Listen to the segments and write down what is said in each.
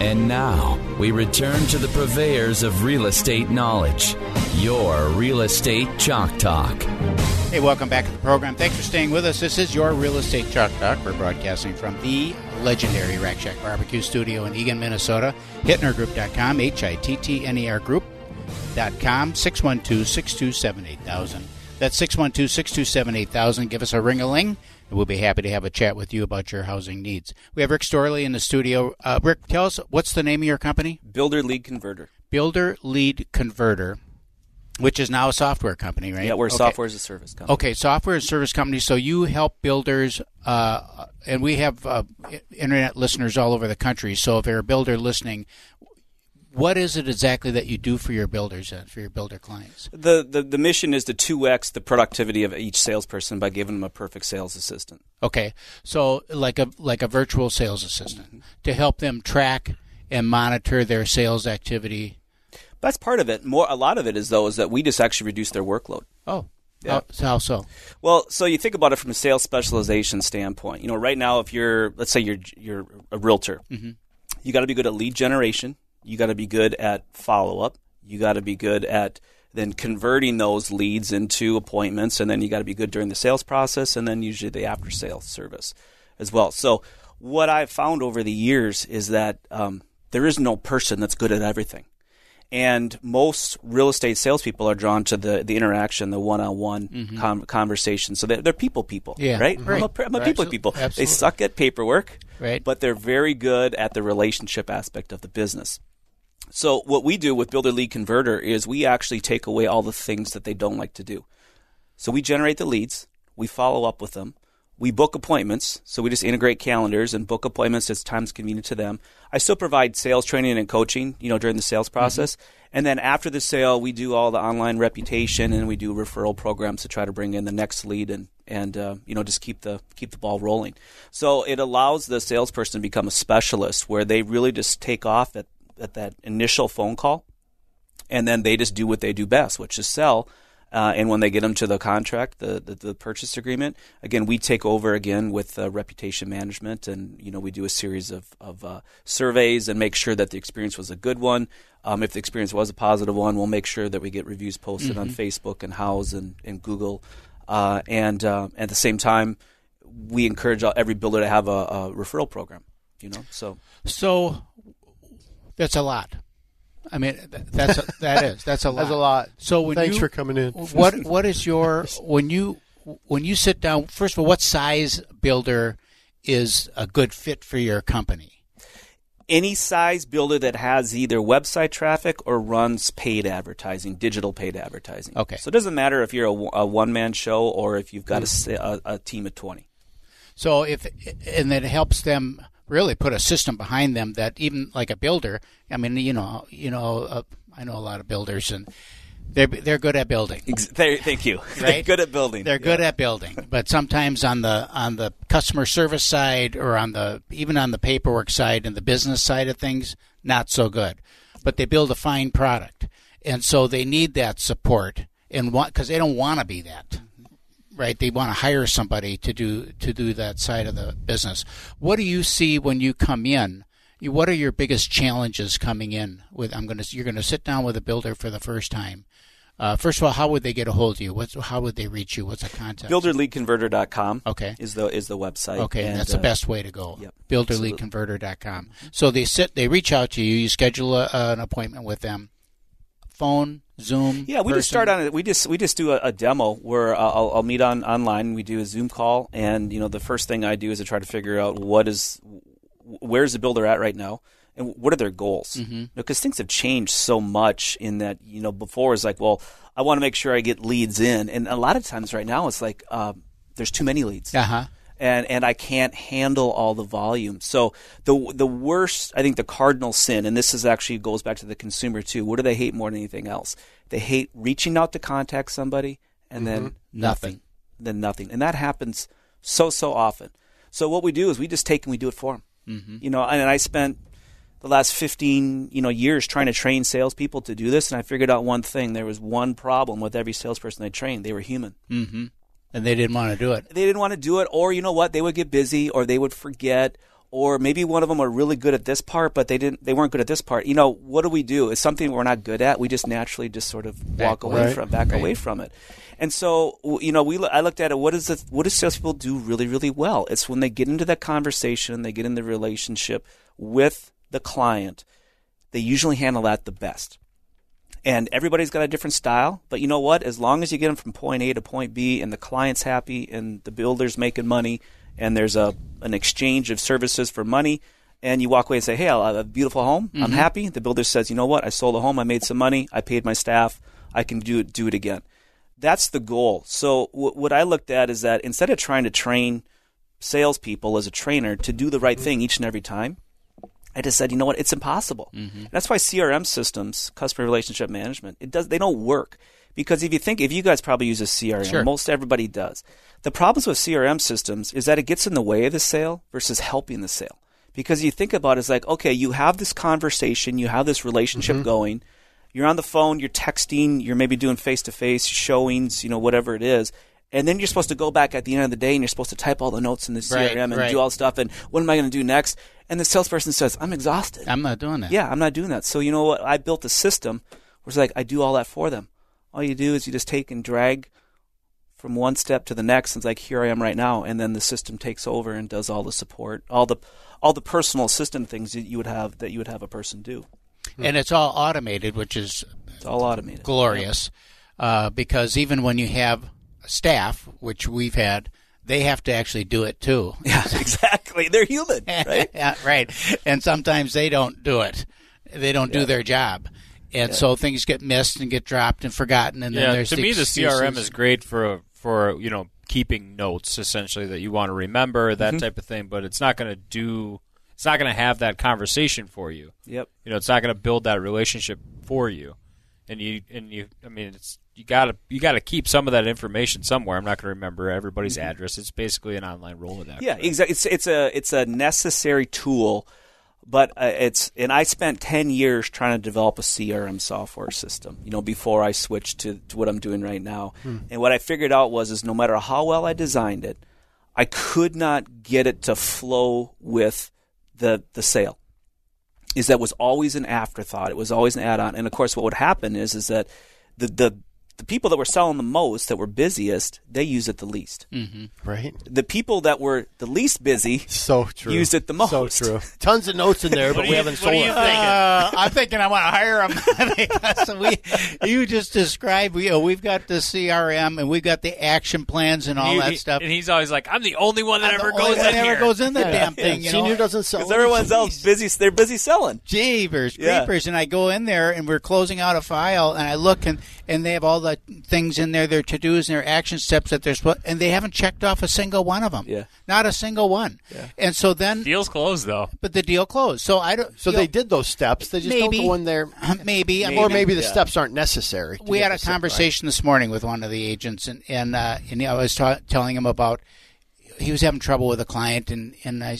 And now we return to the purveyors of real estate knowledge, your Real Estate Chalk Talk. Hey, welcome back to the program. Thanks for staying with us. This is your Real Estate Chalk Talk. We're broadcasting from the legendary Rack Shack Barbecue Studio in Eagan, Minnesota. HittnerGroup.com, H I T T N E R Group.com, 612 627 8000. That's 612 627 8000. Give us a ring a ling and we'll be happy to have a chat with you about your housing needs. We have Rick Storlie in the studio. Uh, Rick, tell us what's the name of your company? Builder Lead Converter. Builder Lead Converter, which is now a software company, right? Yeah, we're okay. software as a service company. Okay, software as a service company. So you help builders, uh, and we have uh, internet listeners all over the country. So if you're a builder listening, what is it exactly that you do for your builders and for your builder clients? The, the the mission is to two x the productivity of each salesperson by giving them a perfect sales assistant. Okay, so like a like a virtual sales assistant mm-hmm. to help them track and monitor their sales activity. That's part of it. More a lot of it is though is that we just actually reduce their workload. Oh, yeah. How, how, so? Well, so you think about it from a sales specialization standpoint. You know, right now, if you're, let's say you're you're a realtor, mm-hmm. you got to be good at lead generation you got to be good at follow up. You got to be good at then converting those leads into appointments, and then you got to be good during the sales process, and then usually the after sales service as well. So, what I've found over the years is that um, there is no person that's good at everything. And most real estate salespeople are drawn to the, the interaction, the one on one conversation. So they're, they're, people people, yeah, right? right. I'm a, I'm a people people. Absolutely. They suck at paperwork, right? but they're very good at the relationship aspect of the business. So what we do with Builder Lead Converter is we actually take away all the things that they don't like to do. So we generate the leads, we follow up with them, we book appointments. So we just integrate calendars and book appointments as times convenient to them. I still provide sales training and coaching, you know, during the sales process. Mm-hmm. And then after the sale, we do all the online reputation and we do referral programs to try to bring in the next lead and and uh, you know just keep the keep the ball rolling. So it allows the salesperson to become a specialist where they really just take off at at that initial phone call, and then they just do what they do best, which is sell. Uh, and when they get them to the contract, the, the, the purchase agreement, again, we take over again with uh, reputation management, and you know we do a series of, of uh, surveys and make sure that the experience was a good one. Um, if the experience was a positive one, we'll make sure that we get reviews posted mm-hmm. on Facebook and Houzz and, and Google, uh, and uh, at the same time, we encourage every builder to have a, a referral program. You know, so so that's a lot. I mean, that's a, that is that's a lot. That's a lot. So when thanks you, for coming in. what what is your when you when you sit down? First of all, what size builder is a good fit for your company? Any size builder that has either website traffic or runs paid advertising, digital paid advertising. Okay. So it doesn't matter if you're a, a one man show or if you've got a, mm-hmm. a, a team of twenty. So if and that helps them really put a system behind them that even like a builder. I mean, you know, you know, uh, I know a lot of builders and. They're, they're good at building. Thank you. Right? They're good at building. They're good at building, but sometimes on the on the customer service side or on the even on the paperwork side and the business side of things, not so good. But they build a fine product, and so they need that support and want because they don't want to be that right? They want to hire somebody to do to do that side of the business. What do you see when you come in? What are your biggest challenges coming in with? I'm going to you're going to sit down with a builder for the first time. Uh, first of all, how would they get a hold of you? What's how would they reach you? What's the contact? Builderleadconverter.com. Okay, is the is the website. Okay, and, that's uh, the best way to go. Yep, Builderleadconverter.com. So they sit, they reach out to you. You schedule a, an appointment with them. Phone, Zoom. Yeah, we person? just start on it. We just we just do a, a demo where I'll, I'll, meet on online. We do a Zoom call, and you know the first thing I do is I try to figure out what is where's the builder at right now, and what are their goals? Mm-hmm. Because things have changed so much in that you know before it's like, well, I want to make sure I get leads in, and a lot of times right now it's like uh, there's too many leads. Uh huh. And and I can't handle all the volume. So the the worst, I think, the cardinal sin, and this is actually goes back to the consumer too. What do they hate more than anything else? They hate reaching out to contact somebody and then Nothing. then nothing, and that happens so so often. So what we do is we just take and we do it for them. Mm-hmm. You know, and I spent the last 15 you know years trying to train salespeople to do this, and I figured out one thing: there was one problem with every salesperson I trained. They were human. And they didn't want to do it. They didn't want to do it, or you know what? They would get busy, or they would forget, or maybe one of them are really good at this part, but they didn't. They weren't good at this part. You know, what do we do? It's something we're not good at. We just naturally just sort of walk away Right. from, back away from it. And so, you know, we I looked at it. What is it, what do salespeople do really, really well? It's when they get into that conversation, they get in the relationship with the client. They usually handle that the best and everybody's got a different style. But you know what? As long as you get them from point A to point B, and the client's happy, and the builder's making money, and there's a an exchange of services for money, and you walk away and say, "Hey, I have a beautiful home. I'm mm-hmm. happy." The builder says, "You know what? I sold a home. I made some money. I paid my staff. I can do it. Do it again." That's the goal. So w- what I looked at is that instead of trying to train salespeople as a trainer to do the right mm-hmm. thing each and every time, I just said, you know what, it's impossible. Mm-hmm. That's why CRM systems, customer relationship management, it does they don't work because if you think if you guys probably use a CRM, Sure. most everybody does. The problems with CRM systems is that it gets in the way of the sale versus helping the sale. Because you think about it, it's like, okay, you have this conversation, you have this relationship mm-hmm. going, you're on the phone, you're texting, you're maybe doing face to face showings, you know, whatever it is. And then you're supposed to go back at the end of the day and you're supposed to type all the notes in the CRM Right, and right. do all the stuff. And what am I going to do next? And the salesperson says, I'm exhausted. I'm not doing that. Yeah, I'm not doing that. So you know what? I built a system where it's like I do all that for them. All you do is you just take and drag from one step to the next. And it's like here I am right now, and then the system takes over and does all the support, all the all the personal assistant things that you would have that you would have a person do. And it's all automated, which is It's all automated. glorious uh, because even when you have staff, which we've had, they have to actually do it too. Yeah, exactly. They're human, right? yeah, right. And sometimes they don't do it. They don't do their job. And so things get missed and get dropped and forgotten. And then Yeah, there's to the me, the CRM is great for for you know keeping notes essentially that you want to remember that Mm-hmm. type of thing. But it's not going to do. It's not going to have that conversation for you. Yep. You know, it's not going to build that relationship for you. And you and you. I mean, it's you got to you got to keep some of that information somewhere. I'm not going to remember everybody's address. It's basically an online Rolodex. Mm-hmm. Yeah, exactly. It's it's a it's a necessary tool, but uh, it's and I spent ten years trying to develop a CRM software system. You know, before I switched to, to what I'm doing right now, and what I figured out was is no matter how well I designed it, I could not get it to flow with the the sale. Is that was always an afterthought. It was always an add-on, and of course, what would happen is is that the the the people that were selling the most, that were busiest, they use it the least Right. the people that were the least busy So true. used it the most. So true. Tons of notes in there, but we haven't sold it. Uh, I'm thinking I want to hire them because we, you just described. We, uh, we've got the CRM and we've got the action plans and all He- that he- stuff. And he's always like, "I'm the only one that I'm ever goes one in that ever goes in the damn thing. You Senior know? doesn't sell. Because everyone anything. else busy, they're busy selling. Jeepers, Yeah. creepers, and I go in there and we're closing out a file, and I look and and they have all the things in there, their to dos and their action steps that they're supposed, and they haven't checked off a single one of them. Yeah. not a single one. Yeah. And so then, Deal's closed though. but the deal closed. So I don't. So you they know, did those steps. They just Maybe. don't go in there. maybe, I mean, Or maybe the Yeah. steps aren't necessary. we had a step right. conversation this morning with one of the agents, and and uh, and I was ta- telling him about he was having trouble with a client, and and I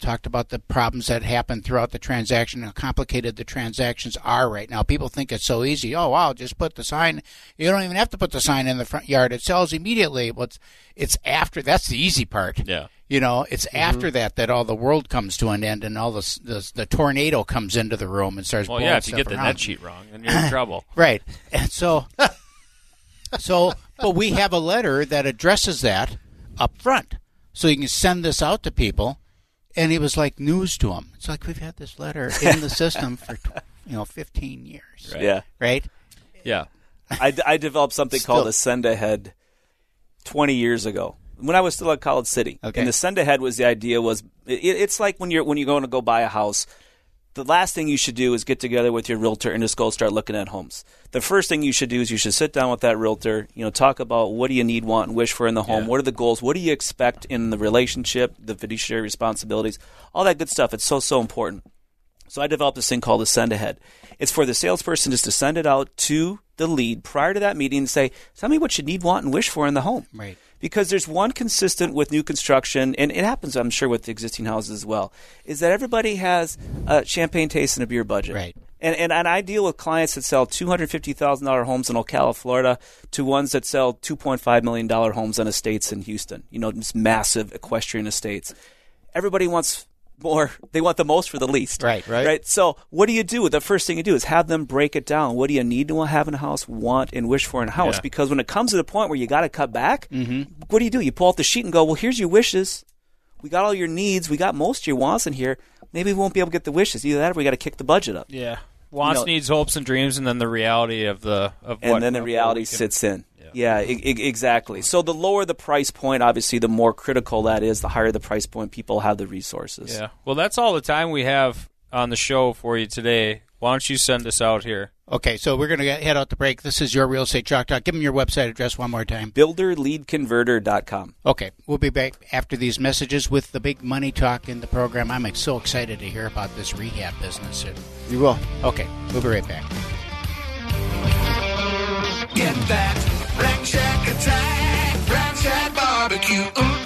talked about the problems that happened throughout the transaction, how complicated the transactions are right now. People think it's so easy. Oh wow, just put the sign. You don't even have to put the sign in the front yard. It sells immediately. Well, it's, it's after that's the easy part. Yeah. You know, it's mm-hmm. after that that all the world comes to an end and all the the, the tornado comes into the room and starts. Well, yeah. If you get the net sheet wrong, then you're in trouble. Right. And so, so, but we have a letter that addresses that up front. So you can send this out to people. And it was like news to them. It's like we've had this letter in the system for, tw- you know, 15 years. Yeah. Right? Yeah. I, I developed something called a send ahead 20 years ago when I was still at College City. Okay. And the send ahead was the idea was it, it's like when you're when you're going to go buy a house. The last thing you should do is get together with your realtor and just go start looking at homes. The first thing you should do is you should sit down with that realtor, you know, talk about what do you need, want, and wish for in the home. Yeah. What are the goals? What do you expect in the relationship, the fiduciary responsibilities, all that good stuff. It's so so important. So I developed this thing called a send ahead. It's for the salesperson just to send it out to the lead prior to that meeting and say, "Tell me what you need, want, and wish for in the home." Right. Because there's one consistent with new construction, and it happens, I'm sure, with existing houses as well, is that everybody has a champagne taste and a beer budget. Right. And, and, and I deal with clients that sell $250,000 homes in Ocala, Florida, to ones that sell $2.5 million homes on estates in Houston. You know, just massive equestrian estates. Everybody wants more. They want the most for the least. Right, right. Right. So what do you do? The first thing you do is have them break it down. What do you need to have in a house, want, and wish for in a house? Yeah. Because when it comes to the point where you got to cut back, mm-hmm. what do you do? You pull out the sheet and go, well, here's your wishes. We got all your needs. We got most of your wants in here. Maybe we won't be able to get the wishes. Either that or we got to kick the budget up. Yeah. Wants, know- needs, hopes, and dreams, and then the reality of the of and what, then the reality sits in. Yeah, e- e- exactly. So the lower the price point, obviously, the more critical that is. The higher the price point, people have the resources. Yeah. Well, that's all the time we have on the show for you today. Why don't you send us out here? Okay, so we're going to head out to break. This is your real estate chalk talk. Give them your website address one more time. BuilderLeadConverter.com. Okay, we'll be back after these messages with the big money talk in the program. I'm so excited to hear about this rehab business. You will. Okay, we'll be right back. Get that Rack Shack attack, Rack Shack barbecue. Mm,